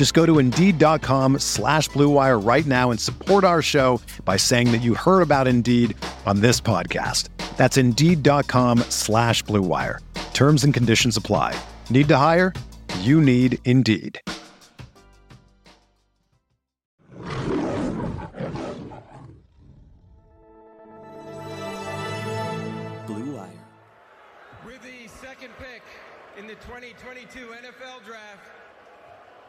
Just go to Indeed.com slash BlueWire right now and support our show by saying that you heard about Indeed on this podcast. That's Indeed.com slash BlueWire. Terms and conditions apply. Need to hire? You need Indeed. Blue Wire. With the second pick in the 2022 NFL Draft,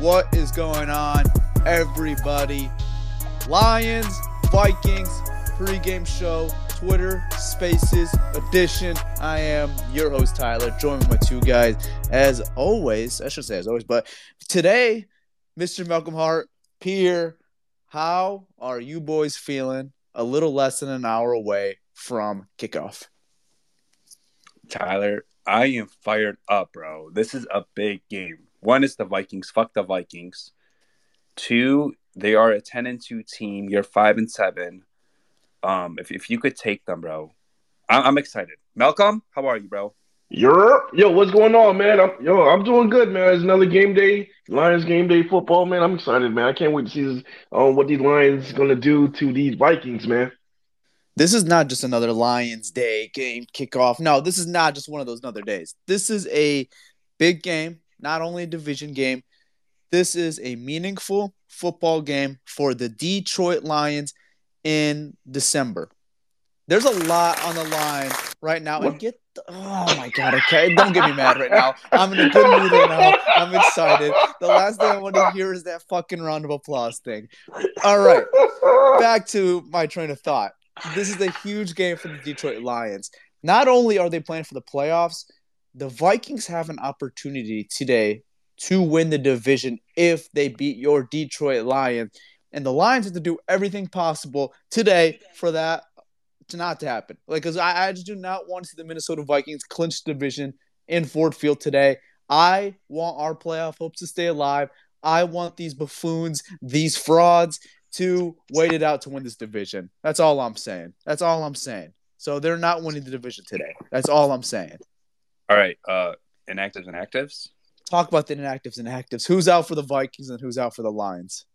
What is going on, everybody? Lions, Vikings, pregame show, Twitter Spaces edition. I am your host, Tyler, joined with my two guys. As always, I should say as always, but today, Mr. Malcolm Hart, Pierre, how are you boys feeling a little less than an hour away from kickoff? Tyler, I am fired up, bro. This is a big game. One is the Vikings. Fuck the Vikings. Two, they are a ten and two team. You're five and seven. Um, if if you could take them, bro, I- I'm excited. Malcolm, how are you, bro? Europe, yo, what's going on, man? I'm, yo, I'm doing good, man. It's another game day, Lions game day football, man. I'm excited, man. I can't wait to see this, um, what these Lions gonna do to these Vikings, man. This is not just another Lions Day game kickoff. No, this is not just one of those other days. This is a big game, not only a division game. This is a meaningful football game for the Detroit Lions in December. There's a lot on the line right now. And get the, oh my god, okay. Don't get me mad right now. I'm in a good mood right now. I'm excited. The last thing I want to hear is that fucking round of applause thing. All right. Back to my train of thought. This is a huge game for the Detroit Lions. Not only are they playing for the playoffs, the Vikings have an opportunity today to win the division if they beat your Detroit Lions. And the Lions have to do everything possible today for that to not to happen. Like, because I, I just do not want to see the Minnesota Vikings clinch division in Ford Field today. I want our playoff hopes to stay alive. I want these buffoons, these frauds to wait it out to win this division. That's all I'm saying. That's all I'm saying. So they're not winning the division today. That's all I'm saying. All right, uh, inactives and actives. Talk about the inactives and actives. Who's out for the Vikings and who's out for the Lions?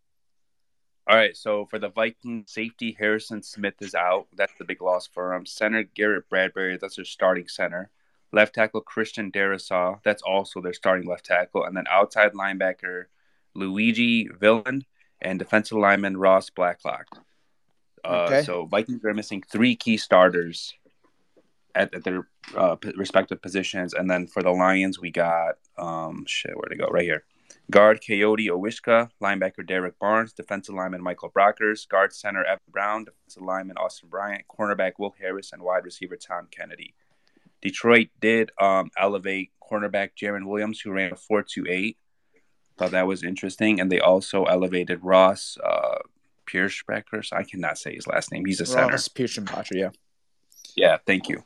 All right, so for the Vikings, safety Harrison Smith is out. That's the big loss for him. Center Garrett Bradbury, that's their starting center. Left tackle Christian Darrisaw, that's also their starting left tackle. And then outside linebacker Luiji Vilain and defensive lineman Ross Blacklock. Uh, Okay. So Vikings are missing three key starters at, at their uh, p- respective positions, and then for the Lions, we got um shit. Where to go? Right here. Guard Kayode Awosika, linebacker Derrick Barnes, defensive lineman Michael Brockers, guard center Evan Brown, defensive lineman Austin Bryant, cornerback Will Harris, and wide receiver Tom Kennedy. Detroit did um, elevate cornerback Jaron Williams, who ran a 4.28. Thought that was interesting. And they also elevated Ross uh, Pierschbacher. So I cannot say his last name. He's a center. Ross Pearson Botcher, yeah. Yeah, thank you.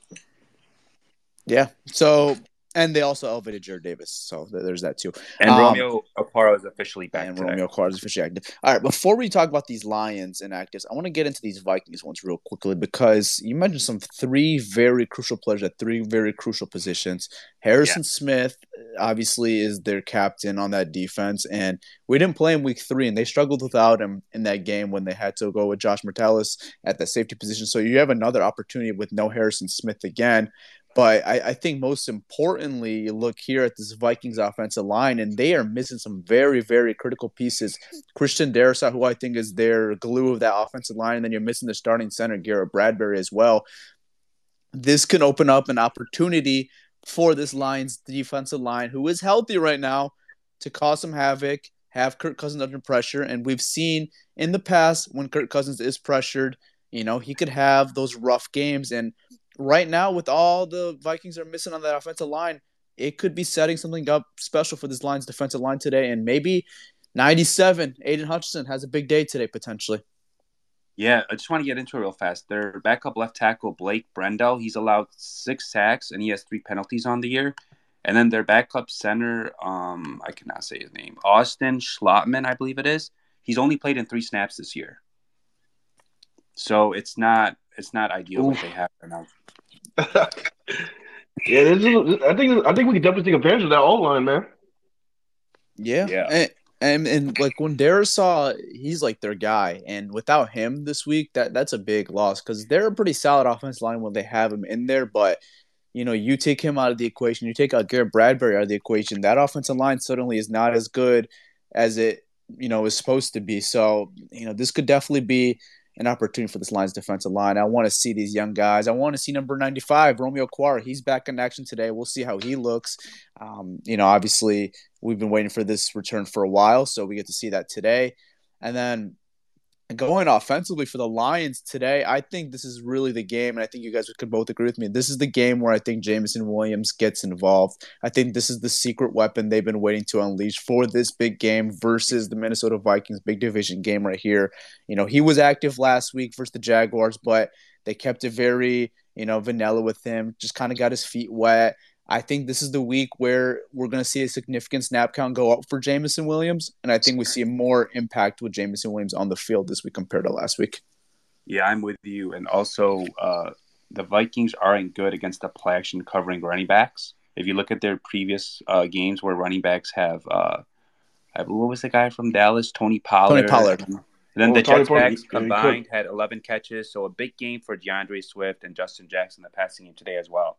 Yeah. So And they also elevated Jarrad Davis, so there's that too. And Um, Romeo Okwara is officially back. and today. Romeo Carr is officially active. All right, before we talk about these Lions and actives, I want to get into these Vikings ones real quickly because you mentioned some three very crucial players at three very crucial positions. Harrison Smith obviously is their captain on that defense, and we didn't play in week three, and they struggled without him in that game when they had to go with Josh Metellus at the safety position. So you have another opportunity with no Harrison Smith again. But I, I think most importantly, you look here at this Vikings offensive line, and they are missing some very, very critical pieces. Christian Darrisaw, who I think is their glue of that offensive line, and then you're missing the starting center, Garrett Bradbury, as well. This can open up an opportunity for this Lions defensive line, who is healthy right now, to cause some havoc, have Kirk Cousins under pressure. And we've seen in the past when Kirk Cousins is pressured, you know, he could have those rough games. And right now, with all the Vikings are missing on that offensive line, it could be setting something up special for this Lions defensive line today. And maybe 97, Aidan Hutchinson has a big day today, potentially. Yeah, I just want to get into it real fast. Their backup left tackle, Blake Brandel, he's allowed six sacks and he has three penalties on the year. And then their backup center, um, I cannot say his name, Austin Schlottman, I believe it is. He's only played in three snaps this year, so it's not it's not ideal what they have right now. yeah, this is, I think I think we can definitely take advantage of that O line, man. Yeah. Yeah. And, and and like when Darrisaw, he's like their guy, and without him this week, that that's a big loss because they're a pretty solid offensive line when they have him in there. But you know, you take him out of the equation, you take out Garrett Bradbury out of the equation, that offensive line suddenly is not as good as it you know is supposed to be. So you know, this could definitely be an opportunity for this Lions defensive line. I want to see these young guys. I want to see number 95, Romeo Okwara. He's back in action today. We'll see how he looks. Um, you know, obviously, we've been waiting for this return for a while, so we get to see that today. And then going offensively for the Lions today, I think this is really the game, and I think you guys could both agree with me. This is the game where I think Jameson Williams gets involved. I think this is the secret weapon they've been waiting to unleash for this big game versus the Minnesota Vikings big division game right here. You know, he was active last week versus the Jaguars, but they kept it very, you know, vanilla with him, just kind of got his feet wet. I think this is the week where we're going to see a significant snap count go up for Jameson Williams, and I think we see more impact with Jameson Williams on the field this week compared to last week. Yeah, I'm with you. And also, uh, the Vikings aren't good against the play action covering running backs. If you look at their previous uh, games where running backs have, uh, have what was the guy from Dallas? Tony Pollard. Tony Pollard. And then Oh, the Tony Jets backs combined had 11 catches. So a big game for D'Andre Swift and Justin Jackson, the passing game today as well.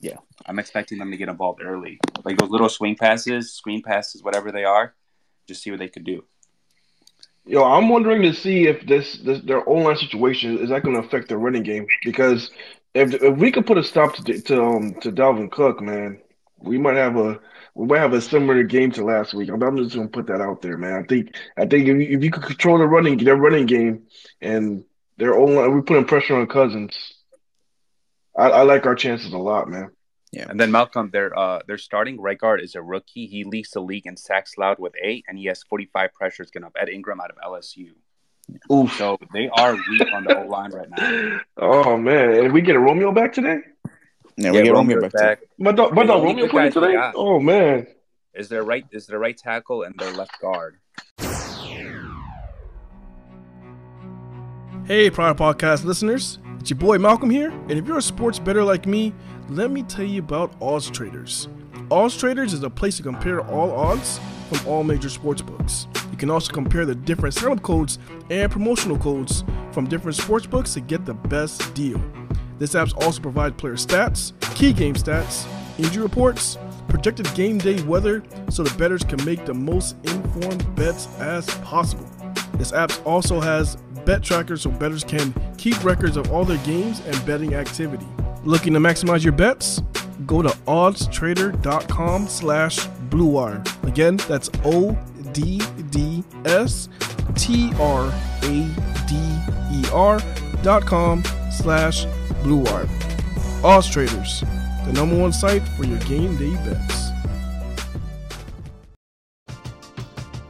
Yeah. I'm expecting them to get involved early. Like those little swing passes, screen passes, whatever they are, just see what they could do. Yo, I'm wondering to see if this, this their online situation is that going to affect their running game because if if we could put a stop to to um to Dalvin Cook, man, we might have a we might have a similar game to last week. I'm, I'm just going to put that out there, man. I think I think if you, if you could control the running their running game and their online, we putting pressure on Cousins. I, I like our chances a lot, man. Yeah. And then Malcolm, their uh, their starting right guard is a rookie. He leads the league in sacks allowed with eight, and he has 45 pressures getting up. Ed Ingram out of LSU. Oof. So they are weak on the O line right now. Oh man, and we get a Romeo back today. Yeah, we get Romeo back. back. My dog, my The dog only Romeo good playing today. Oh man. Is their right is their right tackle and their left guard. Hey, Pride Podcast listeners, it's your boy Malcolm here, and if you're a sports better like me, let me tell you about Odds Traders. Odds Traders is a place to compare all odds from all major sports books. You can also compare the different sign-up codes and promotional codes from different sports books to get the best deal. This app also provides player stats, key game stats, injury reports, projected game day weather, so the bettors can make the most informed bets as possible. This app also has bet tracker so bettors can keep records of all their games and betting activity. Looking to maximize your bets? Go to oddstrader.com slash bluewire. Again, that's O-D-D-S-T-R-A-D-E-R dot com slash bluewire. Odds Traders, the number one site for your game day bets.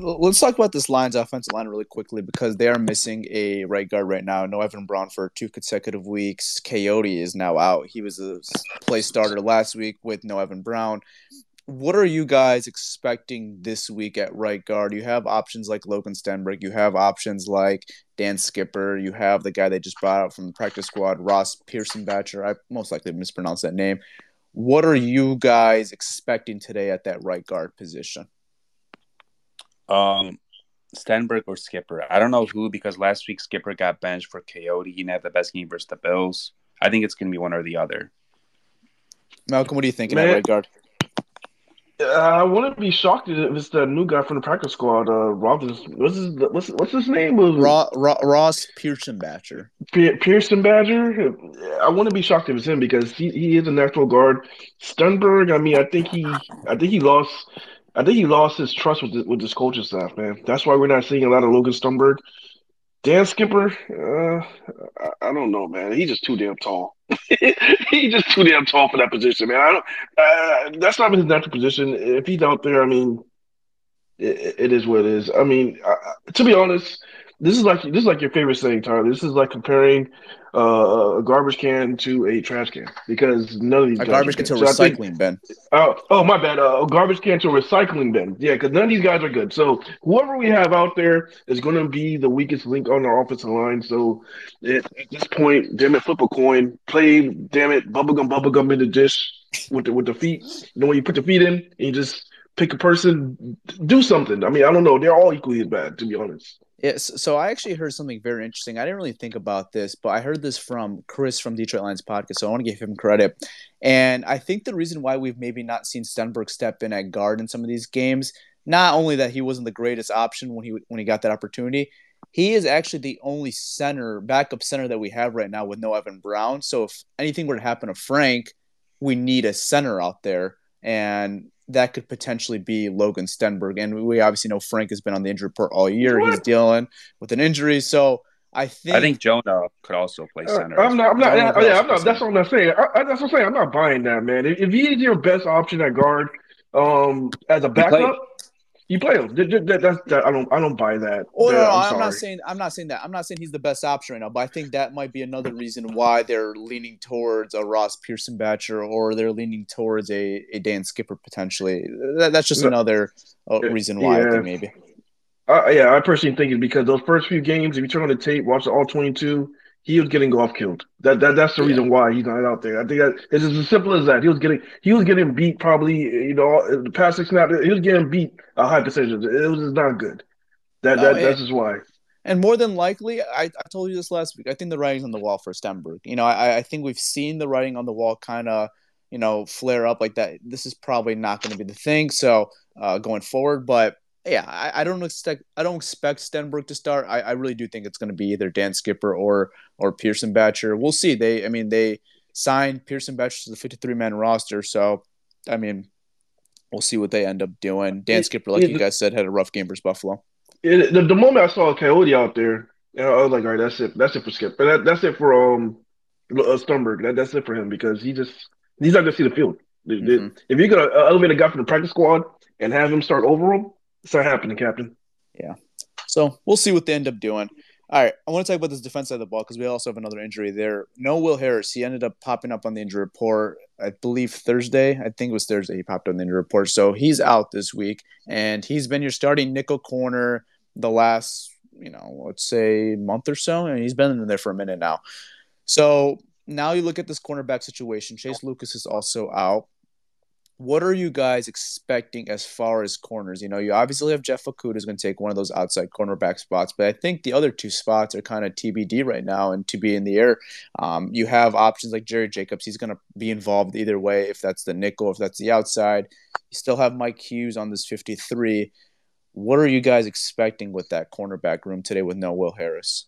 Let's talk about this Lions offensive line really quickly because they are missing a right guard right now. No Evan Brown for two consecutive weeks. Kayode is now out. He was a play starter last week with no Evan Brown. What are you guys expecting this week at right guard? You have options like Logan Stenberg. You have options like Dan Skipper. You have the guy they just brought out from the practice squad, Ross Pearson Batcher. I most likely mispronounced that name. What are you guys expecting today at that right guard position? Um, Stenberg or Skipper. I don't know who because last week Skipper got benched for Kayode. He didn't have the best game versus the Bills. I think it's going to be one or the other. Malcolm, what are you thinking at right guard? Uh, I wouldn't be shocked if it's the new guy from the practice squad. Uh, Robbins. What's his What's what's his name? Ra- Ra- Ross Pearson Badger. Pearson Badger. I wouldn't be shocked if it's him because he, he is a natural guard. Stenberg. I mean, I think he I think he lost I think he lost his trust with the, with his coaching staff, man. That's why we're not seeing a lot of Logan Stenberg. Dan Skipper, uh, I, I, don't know, man. He's just too damn tall. he's just too damn tall for that position, man. I don't. Uh, that's not his natural position. If he's out there, I mean, it, it is what it is. I mean, to be honest, this is like this is like your favorite saying, Tyler. This is like comparing uh, a garbage can to a trash can because none of these a garbage can to a recycling think, bin. Uh, oh, my bad. Uh, a garbage can to a recycling bin. Yeah, because none of these guys are good. So whoever we have out there is going to be the weakest link on our offensive line. So at, at this point, damn it, flip a coin, play, damn it, bubblegum, bubblegum in the dish with the with the feet. You know when you put the feet in, and you just pick a person, do something. I mean, I don't know. They're all equally as bad, to be honest. Yes, so I actually heard something very interesting. I didn't really think about this, but I heard this from Chris from Detroit Lions podcast, so I want to give him credit. And I think the reason why we've maybe not seen Stenberg step in at guard in some of these games, not only that he wasn't the greatest option when he when he got that opportunity, he is actually the only center, backup center that we have right now with no Evan Brown. So if anything were to happen to Frank, we need a center out there. And that could potentially be Logan Stenberg. And we obviously know Frank has been on the injury report all year. What? He's dealing with an injury. So I think I think Jonah could also play uh, center. Uh, I'm not. I'm not. Yeah, yeah, I'm not. That's what I'm not saying. I, I, that's what I'm saying. I'm not buying that, man. If, if he is your best option at guard, um, as a backup, you play him. That, that's that, I don't I don't buy that. Oh no, no I'm, I'm, not saying I'm not saying that. I'm not saying he's the best option right now, but I think that might be another reason why they're leaning towards a Ross Pearson Batcher or they're leaning towards a, a Dan Skipper potentially. That, that's just another uh, reason why yeah. I think maybe. Uh, yeah, I personally think it's because those first few games, if you turn on the tape, watch the all 22, he was getting golf killed. That, that that's the yeah. reason why he's not out there. I think that it's as simple as that. He was getting he was getting beat probably you know the past six snap he was getting beat a high percentage. It was just not good. That no, that it, that's just why. And more than likely, I, I told you this last week. I think the writing's on the wall for Stenberg. You know, I, I think we've seen the writing on the wall kind of you know flare up like that. This is probably not going to be the thing. So uh, going forward, but yeah, I, I, don't expect I don't expect Stenberg to start. I, I really do think it's going to be either Dan Skipper or or Pearson Batcher. We'll see. They I mean they signed Pearson Batcher to the 53 man roster, so I mean we'll see what they end up doing. Dan Skipper, like it, you guys said, had a rough game versus Buffalo. It, the, the, moment I saw a Kayode out there, I was like, all right, that's it. That's it for Skip. But that, that's it for um uh, Stenberg. That, that's it for him because he just he's not gonna see the field. Mm-hmm. If you're gonna elevate a guy from the practice squad and have him start over him, not happening, Captain. Yeah. So we'll see what they end up doing. All right, I want to talk about this defense side of the ball because we also have another injury there. No Will Harris. He ended up popping up on the injury report, I believe Thursday. I think it was Thursday he popped on the injury report. So he's out this week, and he's been your starting nickel corner the last, you know, let's say month or so, and he's been in there for a minute now. So now you look at this cornerback situation. Chase Lucas is also out what are you guys expecting as far as corners? You know, you obviously have Jeff Okudah is going to take one of those outside cornerback spots, but I think the other two spots are kind of TBD right now and to be in the air. Um, you have options like Jerry Jacobs; he's going to be involved either way, if that's the nickel, if that's the outside. You still have Mike Hughes on this 53. What are you guys expecting with that cornerback room today with no Will Harris?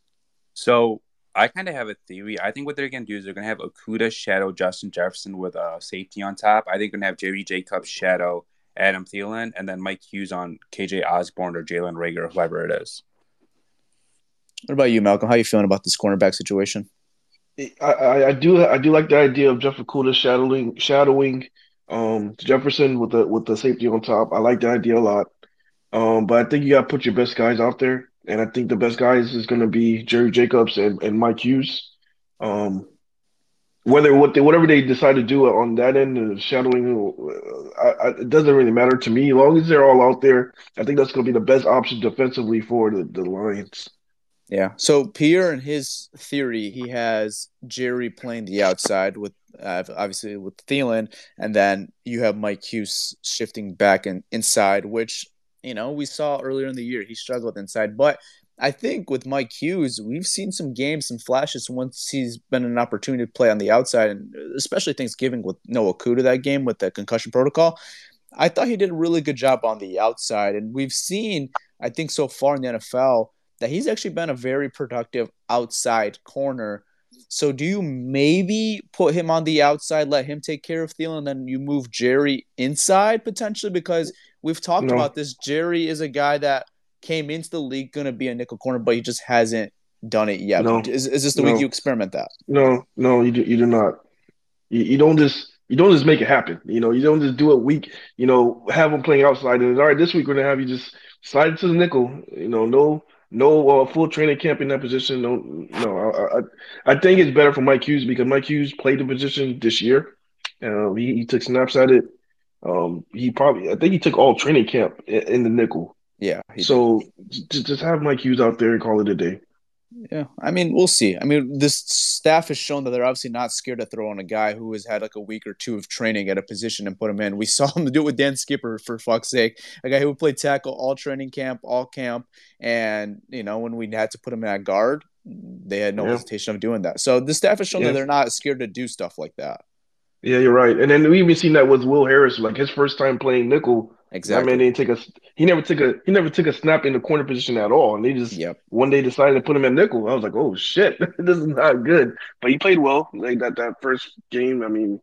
So I kind of have a theory. I think what they're going to do is they're going to have Okudah shadow Justin Jefferson with a safety on top. I think they're going to have Jerry Jacobs shadow Adam Thielen, and then Mike Hughes on KJ Osborn or Jalen Reagor, whoever it is. What about you, Malcolm? How are you feeling about this cornerback situation? I, I, I do I do like the idea of Jeff Okudah shadowing shadowing um, Jefferson with the with the safety on top. I like the idea a lot. Um, but I think you got to put your best guys out there and I think the best guys is going to be Jerry Jacobs and, and Mike Hughes. Um, whether what they, whatever they decide to do on that end of shadowing, uh, I, I, it doesn't really matter to me. As long as they're all out there, I think that's going to be the best option defensively for the, the Lions. Yeah. So Pierre, in his theory, he has Jerry playing the outside with uh, obviously with Thielen, and then you have Mike Hughes shifting back and inside, which you know, we saw earlier in the year he struggled inside, but I think with Mike Hughes, we've seen some games, some flashes once he's been an opportunity to play on the outside, and especially Thanksgiving with Noah Okudah that game with the concussion protocol. I thought he did a really good job on the outside, and we've seen, I think, so far in the NFL that he's actually been a very productive outside corner. So, do you maybe put him on the outside, let him take care of Thielen, and then you move Jerry inside potentially because We've talked no. about this. Jerry is a guy that came into the league going to be a nickel corner, but he just hasn't done it yet. No. Is, is this the no. week you experiment that? No, no, you do, you do not. You, you don't just you don't just make it happen. You know, you don't just do it week. You know, have them playing outside and all right. This week we're gonna have you just slide to the nickel. You know, no no uh, full training camp in that position. No, no. I, I, I think it's better for Mike Hughes because Mike Hughes played the position this year. Uh, he, he took snaps at it. Um, he probably, I think he took all training camp in, in the nickel. Yeah. So just, just have Mike Hughes out there and call it a day. Yeah, I mean, we'll see. I mean, this staff has shown that they're obviously not scared to throw on a guy who has had like a week or two of training at a position and put him in. We saw him do it with Dan Skipper, for fuck's sake, a guy who played tackle all training camp, all camp, and you know when we had to put him at guard, they had no yeah. hesitation of doing that. So the staff has shown yeah. that they're not scared to do stuff like that. Yeah, you're right. And then we even seen that with Will Harris, like his first time playing nickel. Exactly. I mean, didn't take a he never took a he never took a snap in the corner position at all, and they just yep. one day decided to put him in nickel. I was like, oh shit, this is not good. But he played well. Like that that first game. I mean,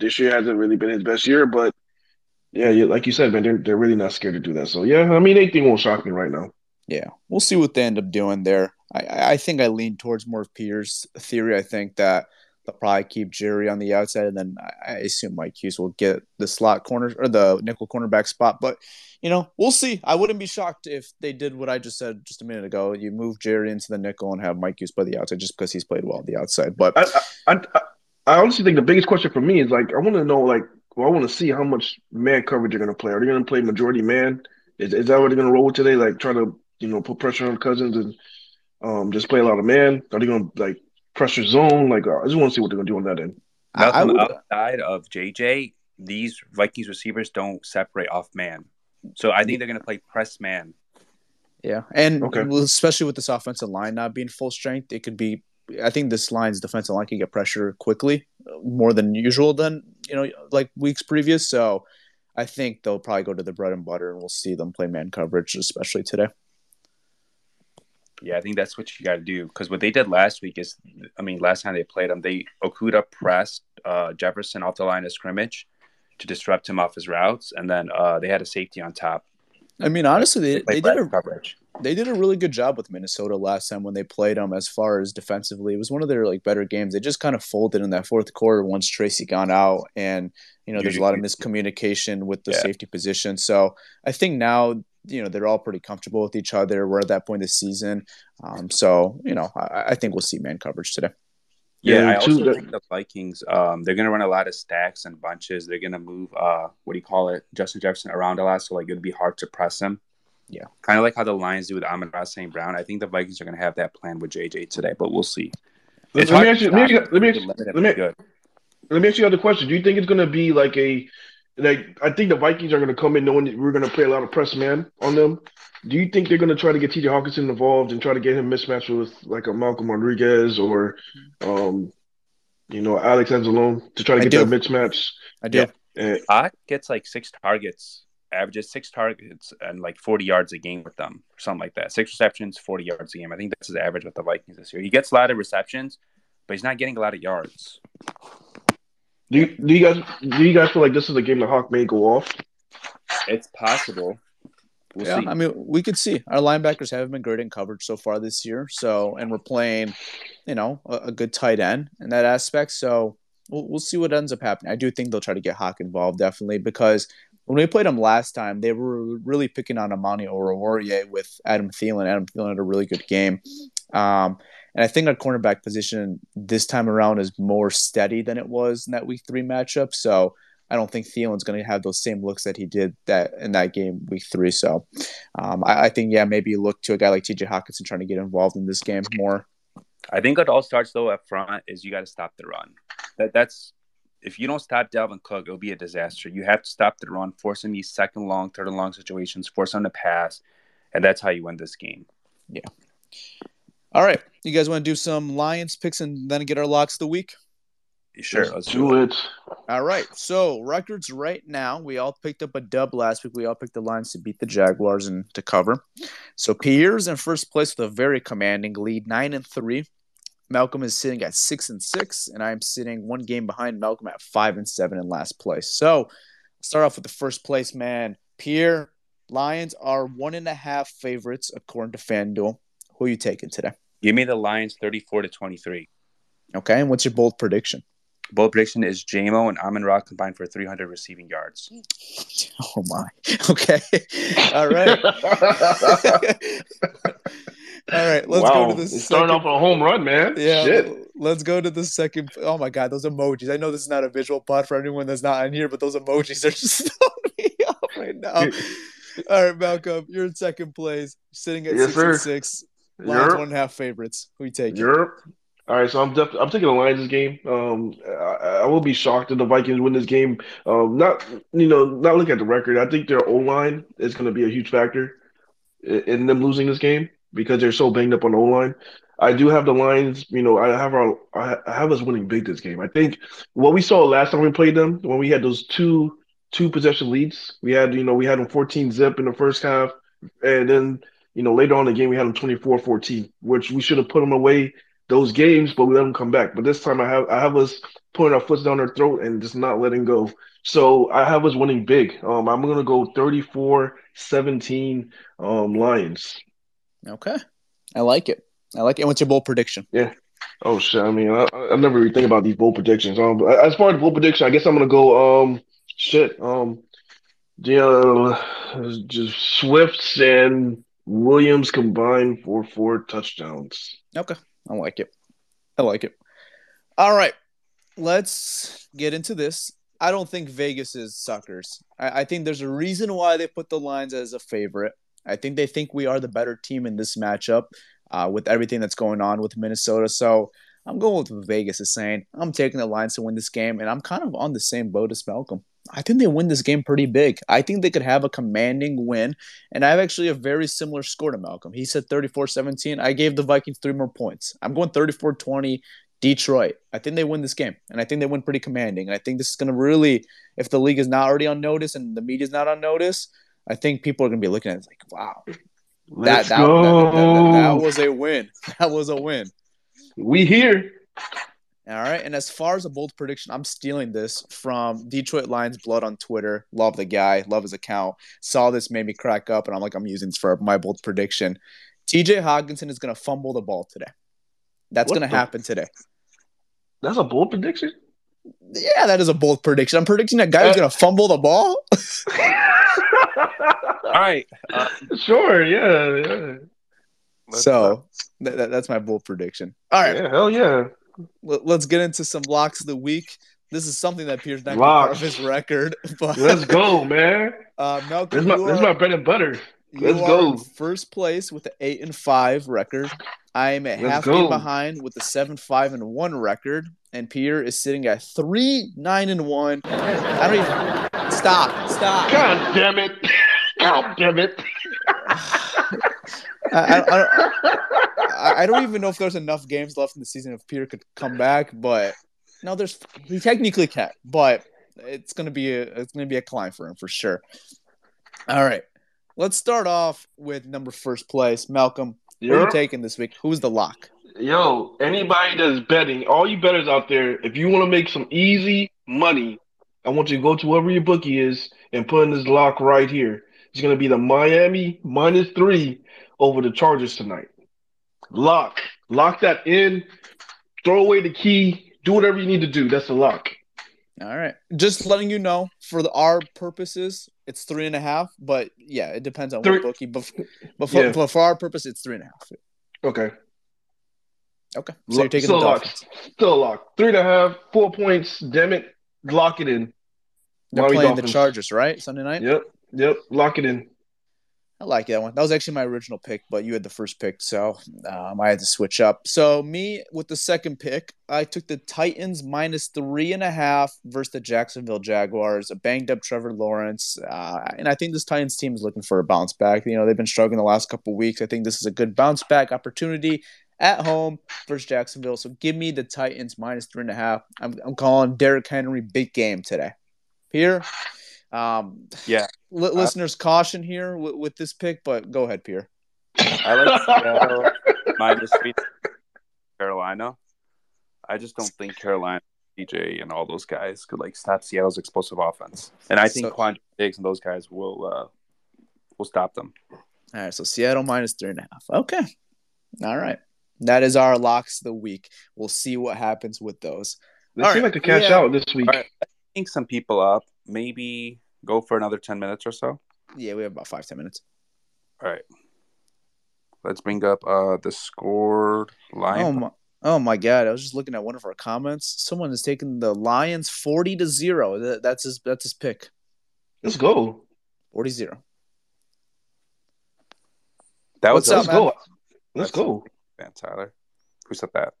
this year hasn't really been his best year, but yeah, like you said, man, they're they're really not scared to do that. So yeah, I mean, anything won't shock me right now. Yeah, we'll see what they end up doing there. I I think I lean towards more Pierre's theory. I think that They'll probably keep Jerry on the outside, and then I assume Mike Hughes will get the slot corner or the nickel cornerback spot. But you know, we'll see. I wouldn't be shocked if they did what I just said just a minute ago. You move Jerry into the nickel and have Mike Hughes play the outside just because he's played well on the outside. But I, I, I, I honestly think the biggest question for me is like I want to know like well I want to see how much man coverage you're going to play. Are they going to play majority man? Is, is that what they're going to roll with today? Like try to you know put pressure on Cousins and um, just play a lot of man? Are they going to like pressure zone. Like uh, I just want to see what they're gonna do on that end. Now, on the outside of JJ, these Vikings receivers don't separate off man, so I think they're gonna play press man. Yeah, and okay. especially with this offensive line not being full strength, it could be. I think this line's defensive line can get pressure quickly, more than usual than you know like weeks previous. So I think they'll probably go to the bread and butter, and we'll see them play man coverage, especially today. Yeah, I think that's what you got to do because what they did last week is, I mean, last time they played him, they Okudah pressed uh, Jefferson off the line of scrimmage to disrupt him off his routes, and then uh, they had a safety on top. I mean, honestly, they, they, they did a coverage. They did a really good job with Minnesota last time when they played them. As far as defensively, it was one of their like better games. They just kind of folded in that fourth quarter once Tracy got out, and you know, there's a lot of miscommunication with the yeah. safety position. So I think now you know they're all pretty comfortable with each other. We're at that point of the season, um, so you know I, I think we'll see man coverage today. Yeah, Yeah, I two- also think the Vikings, um, they're gonna run a lot of stacks and bunches. They're gonna move, uh, what do you call it, Justin Jefferson around a lot, so like it'd be hard to press him. Yeah. kind of like how the Lions do with Amon Ross St. Brown. I think the Vikings are gonna have that plan with JJ today, but we'll see. Let, It's let me ask you. Let me, ask you- let me, ask- Limit let me, pretty good. let me ask you another question. Do you think it's going to be like a like? I think the Vikings are going to come in knowing that we're going to play a lot of press man on them. Do you think they're going to try to get T.J. Hockenson involved and try to get him mismatched with like a Malcolm Rodriguez or, um, you know, Alex Anzalone to try to I get do. that mismatch? I do. Yeah. And, Hawk gets like six targets, averages six targets and like 40 yards a game with them, or something like that. Six receptions, 40 yards a game. I think that's his average with the Vikings this year. He gets a lot of receptions, but he's not getting a lot of yards. Do you, do you guys do you guys feel like this is a game that Hawk may go off? It's possible. We'll yeah, see. I mean, we could see our linebackers haven't been great in coverage so far this year. So, and we're playing, you know, a, a good tight end in that aspect. So, we'll, we'll see what ends up happening. I do think they'll try to get Hawk involved, definitely, because when we played them last time, they were really picking on Amani Oruwariye with Adam Thielen. Adam Thielen had a really good game. Um, and I think our cornerback position this time around is more steady than it was in that week three matchup. So, I don't think Thielen's going to have those same looks that he did that in that game week three. So um, I, I think yeah, maybe look to a guy like T.J. Hockenson trying to get involved in this game more. I think it all starts though up front is you got to stop the run. That that's if you don't stop Dalvin Cook, it'll be a disaster. You have to stop the run, force him these second long, third and long situations, force him to pass, and that's how you win this game. All right, you guys want to do some Lions picks and then get our locks of the week? Sure, Let's let's do it. All right. So records right now, we all picked up a dub last week. We all picked the Lions to beat the Jaguars and to cover. So Pierre's in first place with a very commanding lead, nine and three. Malcolm is sitting at six and six, and I'm sitting one game behind Malcolm at five and seven in last place. So start off with the first place man. Pierre, Lions are one and a half favorites according to FanDuel. Who are you taking today? Give me the Lions 34 to 23. Okay, and what's your bold prediction? Bold prediction is JMO and Amon Ra combined for 300 receiving yards. Oh my. Okay. All right. All right, let's wow, go to the it's starting second. off a home run, man. yeah, Shit. let's go to the second. Oh my god, those emojis! I know this is not a visual pod for anyone that's not on here, but those emojis are just throwing me off right now. All right, Malcolm, you're in second place, sitting at Yes, six and six. Lions Europe. one and a half favorites. Who you taking? Europe. All right, so I'm def- I'm taking the Lions this game. Um, I, I will be shocked if the Vikings win this game. Um, not you know not looking at the record. I think their O line is going to be a huge factor in, in them losing this game because they're so banged up on the O line. I do have the Lions. You know, I have our I I have us winning big this game. I think what we saw last time we played them when we had those two two possession leads. We had you know we had them 14 zip in the first half, and then you know later on in the game we had them 24-14, which we should have put them away those games, but we let them come back. But this time I have I have us putting our foot down their throat and just not letting go. So I have us winning big. Um, I'm gonna go 34-17 um, Lions. Okay, I like it. I like it. And what's your bold prediction? Yeah. Oh shit! I mean, I, I never really think about these bold predictions. Um, as far as bold prediction, I guess I'm gonna go. Um, shit. Um, yeah, just Swifts and Williams combined for four touchdowns. Okay, I like it. I like it. All right, let's get into this. I don't think Vegas is suckers. I, I think there's a reason why they put the lines as a favorite. I think they think we are the better team in this matchup uh, with everything that's going on with Minnesota. So I'm going with Vegas is saying. I'm taking the lines to win this game, and I'm kind of on the same boat as Malcolm. I think they win this game pretty big. I think they could have a commanding win. And I have actually a very similar score to Malcolm. He said 34 17. I gave the Vikings three more points. I'm going 34 20. Detroit. I think they win this game, and I think they win pretty commanding. And I think this is going to really, if the league is not already on notice and the media is not on notice, I think people are going to be looking at it like, wow, that, that, that, that, that was a win. That was a win. we here. All right. And as far as a bold prediction, I'm stealing this from Detroit Lions Blood on Twitter. Love the guy, love his account. Saw this, made me crack up, and I'm like, I'm using this for my bold prediction. TJ Hockenson is going to fumble the ball today. That's What going to the- happen today. That's a bold prediction. Yeah, that is a bold prediction. I'm predicting that guy's Uh, gonna fumble the ball. All right. Uh, sure, yeah, yeah. uh, so th- th- that's my bold prediction. All right, Yeah, hell yeah. Let- let's get into some locks of the week. This is something that Pierce not part of his record, but Let's go, man. Uh, Malcolm, This is my this is my bread and butter. Let's go. first place with an eight and five record. I am a Let's half go. game behind with a seven five and one record, and Pierre is sitting at three nine and one. I don't even stop. Stop. God damn it. God damn it. I, I, I, I- I don't even know if there's enough games left in the season if Peter could come back, but no, there's he technically can, but it's gonna be a it's gonna be a climb for him for sure. All right, let's start off with number first place, Malcolm. Who are you taking this week? Who's the lock? yo, anybody that's betting, all you betters out there, if you want to make some easy money, I want you to go to wherever your bookie is and put in this lock right here. It's going to be the Miami minus three over the Chargers tonight. Lock. Lock that in. Throw away the key. Do whatever you need to do. That's a lock. All right, just letting you know for the, our purposes, it's three and a half. But yeah, it depends on Three- what bookie. But, but, for, Yeah. but for our purpose, it's three and a half. Okay. Okay, so you're taking Still the lock. Still a lock. Three and a half, four points. Damn it. Lock it in. They're Miami playing Dolphins. the Chargers, right? Sunday night. Yep. Yep. Lock it in. I like that one. That was actually my original pick, but you had the first pick, so um, I had to switch up. So me with the second pick, I took the Titans minus three and a half versus the Jacksonville Jaguars. A banged up Trevor Lawrence, uh, and I think this Titans team is looking for a bounce back. You know they've been struggling the last couple weeks. I think this is a good bounce back opportunity at home versus Jacksonville. So give me the Titans minus three and a half. I'm, I'm calling Derrick Henry big game today. Here, um, Yeah. li- listeners caution here with, with this pick, but go ahead, Pierre. I like Seattle minus three Carolina. I just don't think Carolina, DJ, and all those guys could like stop Seattle's explosive offense. And I think So- Quandre Diggs and those guys will uh, will stop them. All right, so Seattle minus three and a half. Okay. All right. That is our locks of the week. We'll see what happens with those. They All seem right. like to cash Yeah. out this week. All right. Think some people up. Maybe go for another ten minutes or so. Yeah, we have about five, ten minutes. All right. Let's bring up uh the scored line. Oh my oh my god. I was just looking at one of our comments. Someone has taken the Lions forty to zero. That's his that's his pick. Let's go. 40 0. that was What's up, Let's a man? go. Let's go. fan, Tyler. Who said that?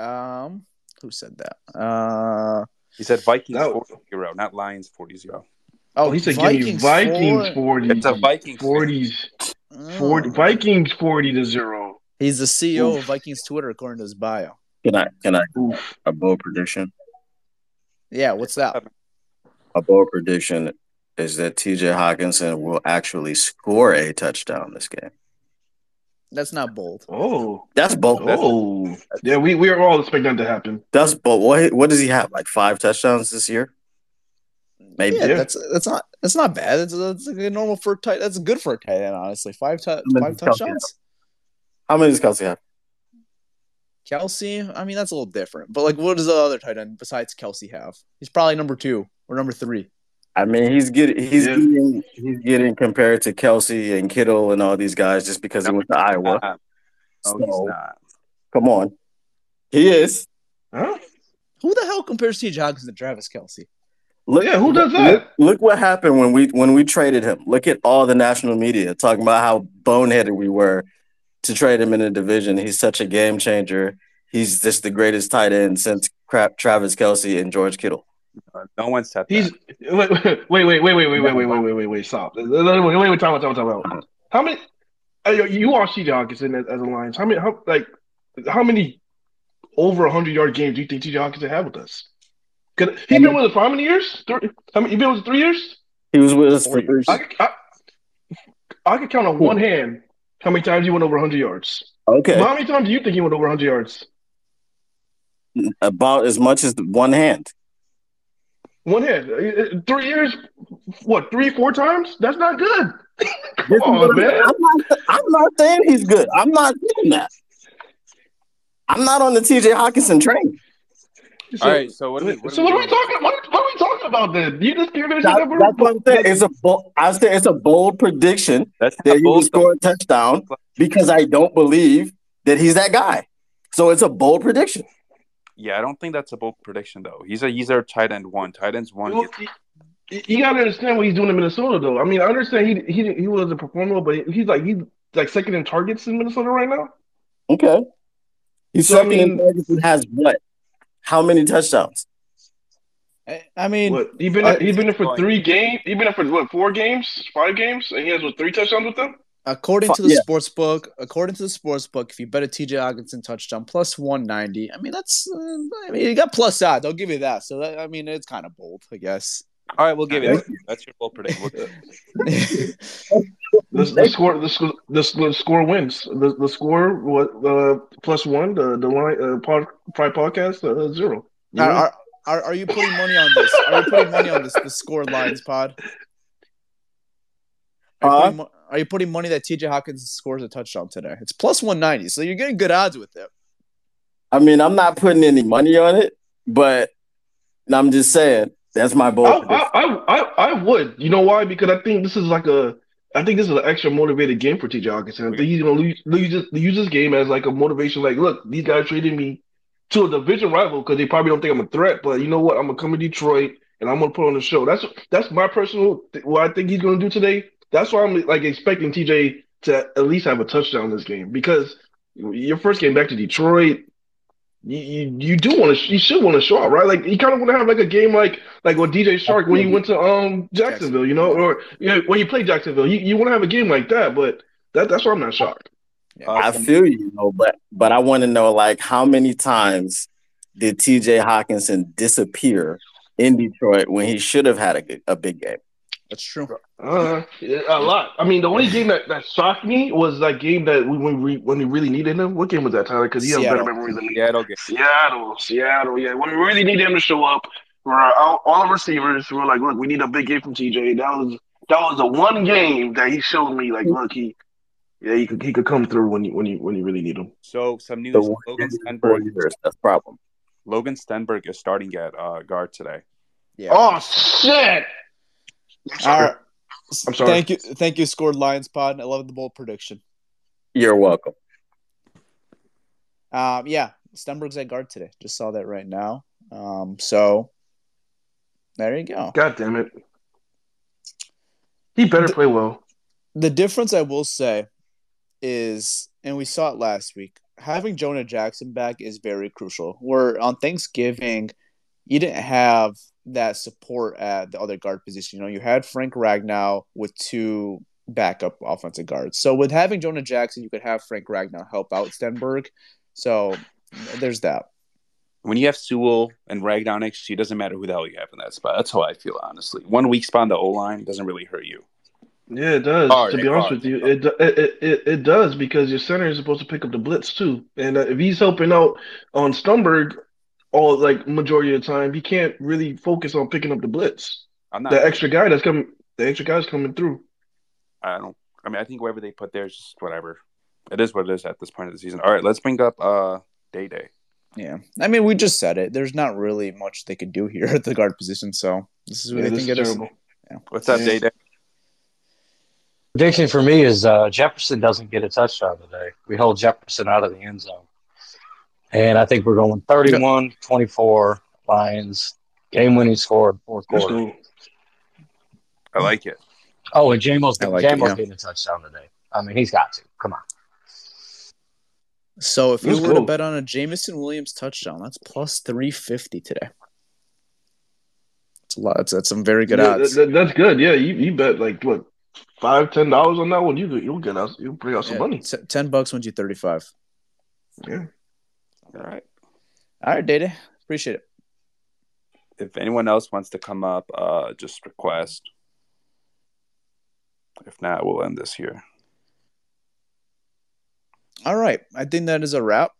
Um who said that? Uh He said Vikings That- 40 0, not Lions 40 0. Oh, he said give me Vikings 40. It's a Vikings fan. 40s. Oh. 40, Vikings 40 to 0. He's the CEO of Vikings Twitter according to his bio. Can I can I Oof. a bold prediction? Yeah, what's that? A bold prediction is that TJ Hockenson will actually score a touchdown this game. That's not bold. Oh. That's bold. Oh. Yeah, we, we are all expecting that to happen. That's bold. What what does he have? Like five touchdowns this year? Maybe. Yeah, Yeah. that's that's not that's not bad. That's that's like a normal for tight. That's good for a tight end, honestly. Five tou- many five touchdowns. How many does Kelce have? Kelce, I mean that's a little different. But like, what does the other tight end besides Kelce have? He's probably number two or number three. I mean, he's getting he's Yeah. getting he's getting compared to Kelce and Kittle and all these guys just because he went to Iowa. No, he's So, not. come on, he is. Huh? Who the hell compares T. Hockenson to Travis Kelce? Look, Yeah, who does look- that? Look, what happened when we when we traded him. Look at all the national media talking about how boneheaded we were to trade him in a division. He's such a game changer. He's just the greatest tight end since crap Travis Kelce and George Kittle. Uh, no one said He's wait, wait, wait, wait, wait, wait, wait, wait, wait, wait, wait, wait, stop. Wait, wait, wait, wait, time out, time time. How many? uh, You you are CJ Hockenson as, as a Lions. How many? How like? How many over hundred yard games do you think TJ Hockenson had with us? Could he been with us for how many years? Three, how many? He been with us three years? He was with us for three. I, I, I could count on one hand how many times he went over hundred yards. Okay, How many times do you think he went over hundred yards? about as much as one hand. One hand. Three years? What? Three, four times? That's not good. Come This is what on, I'm, man. I'm not, I'm not saying he's good. I'm not saying that. I'm not on the TJ Hockenson train. All right, so what are we? What so are what are we doing? talking? What, what are we talking about then? You just gave it a That- number. that's what I'm saying. It's a bold, I say it's a bold prediction That's that he will score a touchdown because I don't believe that he's that guy. So it's a bold prediction. Yeah, I don't think that's a bold prediction though. He's a he's our tight end one. Tight ends one. You, you- you gotta understand what he's doing in Minnesota, though. I mean, I understand he he he was a performer, but he's like he's like second in targets in Minnesota right now. Okay. He's So, I second in targets and has what? How many touchdowns? I- I mean, What he been uh, he's been there for three games. He's been there for what four games, five games, and he has what three touchdowns with them. According to the yeah. sports book, according to the sports book, if you bet a TJ Hockenson touchdown plus 190, I mean that's uh, I mean you got plus odds. I'll give you that. So that, I mean it's kind of bold, I guess. All right, we'll give you that. That's your bold prediction. We'll- The, the score the, score- the, the score wins. The the score what uh, plus one the the line uh, pod, Pride podcast uh, zero. You are, are, are, are you putting money on this? Are you putting money on this? The score lines pod. Are you, Huh? putting, mo- are you putting money that TJ Hockenson scores a touchdown today? It's plus 190, so you're getting good odds with it. I mean, I'm not putting any money on it, but I'm just saying that's my bold I. I, I, I, I would. You know why? Because I think this is like a. I think this is an extra motivated game for TJ Hockenson. I think he's gonna use, use, this, use this game as like a motivation. Like, look, these guys traded me to a division rival because they probably don't think I'm a threat. But you know what? I'm gonna come to Detroit and I'm gonna put on the show. That's that's my personal. What I think he's gonna do today. That's why I'm like expecting TJ to at least have a touchdown this game because your first game back to Detroit. You, you, you do want to you should want to show out right like you kind of want to have like a game like like with DJ Chark when you went to um Jacksonville you know or you know, when you play Jacksonville you, you want to have a game like that but that that's why I'm not shocked I feel you, you know, but but I want to know like how many times did TJ Hockenson disappear in Detroit when he should have had a, a big game? That's true. uh a lot I mean the only game that, that shocked me was that game that we, when we when we really needed him what game was that Tyler because he has better Seattle. memory than me Yeah, it'll get. Seattle, Seattle, yeah. When we really need him to show up for our, all, all our receivers, we're like, look, we need a big game from TJ. That was that was the one game that he showed me, like, look, he, yeah, he could he could come through when you when you when you really need him. So some news. The Logan Stenberg. years, that's problem. Logan Stenberg is starting at uh, guard today. Yeah. Oh shit! I'm sorry. All right. I'm sorry. Thank you, thank you, scored Lions pod. I love the bold prediction. You're welcome. Um, yeah, Stenberg's at guard today. Just saw that right now. Um, so there you go. God damn it! He better play well. The difference I will say is, and we saw it last week, having Jonah Jackson back is very crucial. Where on Thanksgiving, you didn't have that support at the other guard position. You know, you had Frank Ragnow with two backup offensive guards. So with having Jonah Jackson, you could have Frank Ragnow help out Stenberg. So there's that. When you have Sewell and Ragnow next to you, it doesn't matter who the hell you have in that spot. That's how I feel, honestly. One weak spot on the O line doesn't really hurt you. Yeah, it does. Hard, to be honest hard. with you, it, it it it does because your center is supposed to pick up the blitz too, and uh, if he's helping out on Stenberg all like majority of the time, he can't really focus on picking up the blitz. I'm not. The extra guy that's coming, the extra guy's coming through. I don't. I mean, I think whatever they put there is just whatever. It is what it is at this point of the season. All right, let's bring up uh Day Day. Yeah. I mean, we just said it. There's not really much they could do here at the guard position. So this is what Yeah, I this think is it is. terrible. What's up, Day Day? Prediction for me is uh, Jefferson doesn't get a touchdown today. We hold Jefferson out of the end zone. And I think we're going 31 24 Lions. Game winning score fourth quarter. go. I like it. Oh, and Jamo's, I like it, Jamo's yeah. getting a touchdown today. I mean, he's got to. Come on. So if you Let's were to bet on a Jameson Williams touchdown, that's plus 350 today. That's a lot. That's, that's some very good Yeah, odds. that- that- that's good. Yeah, you, you bet like what five, ten dollars on that one. You you'll get us. You'll bring out some Yeah, money. t- 10 bucks wins you 35. Yeah. All right. All right, Data. Appreciate it. If anyone else wants to come up, uh, just request. If not, we'll end this here. All right. I think that is a wrap.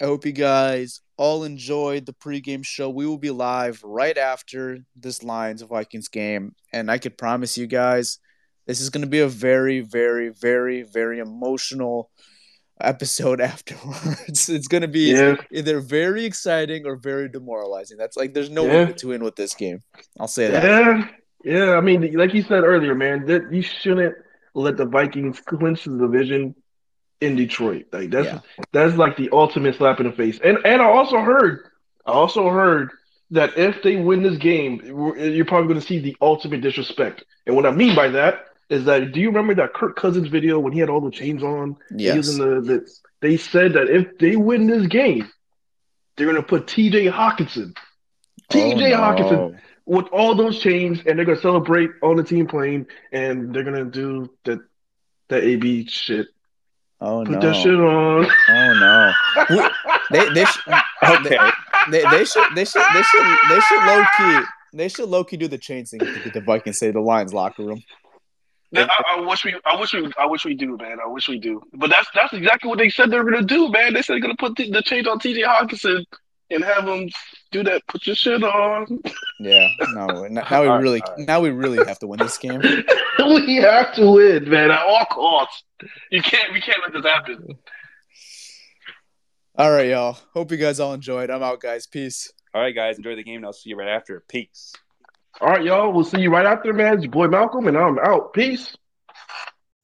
I hope you guys all enjoyed the pregame show. We will be live right after this Lions Vikings game. And I could promise you guys, this is going to be a very, very, very, very emotional episode afterwards. it's gonna be Yeah. either very exciting or very demoralizing. That's like there's no Yeah. to win with this game. I'll say that. Yeah, yeah. I mean, like you said earlier, man, that you shouldn't let the Vikings clinch the division in Detroit. Like that's Yeah. that's like the ultimate slap in the face. And and I also heard, I also heard that if they win this game, you're probably going to see the ultimate disrespect. And what I mean by that is that do you remember that Kirk Cousins video when he had all the chains on? Yes. Using the, the they said that if they win this game, they're going to put T.J. Hockenson. T.J. Oh, Hockenson with all those chains, and they're gonna celebrate on the team plane, and they're gonna do the the AB shit. Oh Put no. that shit on. Oh no. They they sh- Okay. they, they should they should they should they should low key they should low key do the chain thing to get the Vikings say the Lions locker room. I, I wish we, I wish we, I wish we do, man. I wish we do. But that's that's exactly what they said they were gonna do, man. They said they're gonna put the, the change on T.J. Hockenson and have him do that. Put your shit on. Yeah. No. Now now we All right, really all right. now we really have to win this game. we have to win, man, at all costs. You can't, we can't let this happen. All right, y'all. Hope you guys all enjoyed. I'm out, guys. Peace. All right, guys, enjoy the game. and I'll see you right after. Peace. All right, y'all. We'll see you right after, man. It's your boy Malcolm, and I'm out. Peace.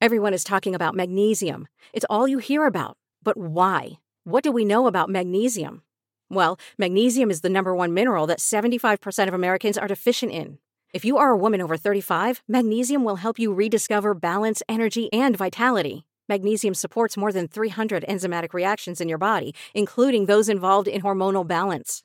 Everyone is talking about magnesium. It's all you hear about. But why? What do we know about magnesium? Well, magnesium is the number one mineral that 75% of Americans are deficient in. If you are a woman over 35, magnesium will help you rediscover balance, energy, and vitality. Magnesium supports more than 300 enzymatic reactions in your body, including those involved in hormonal balance.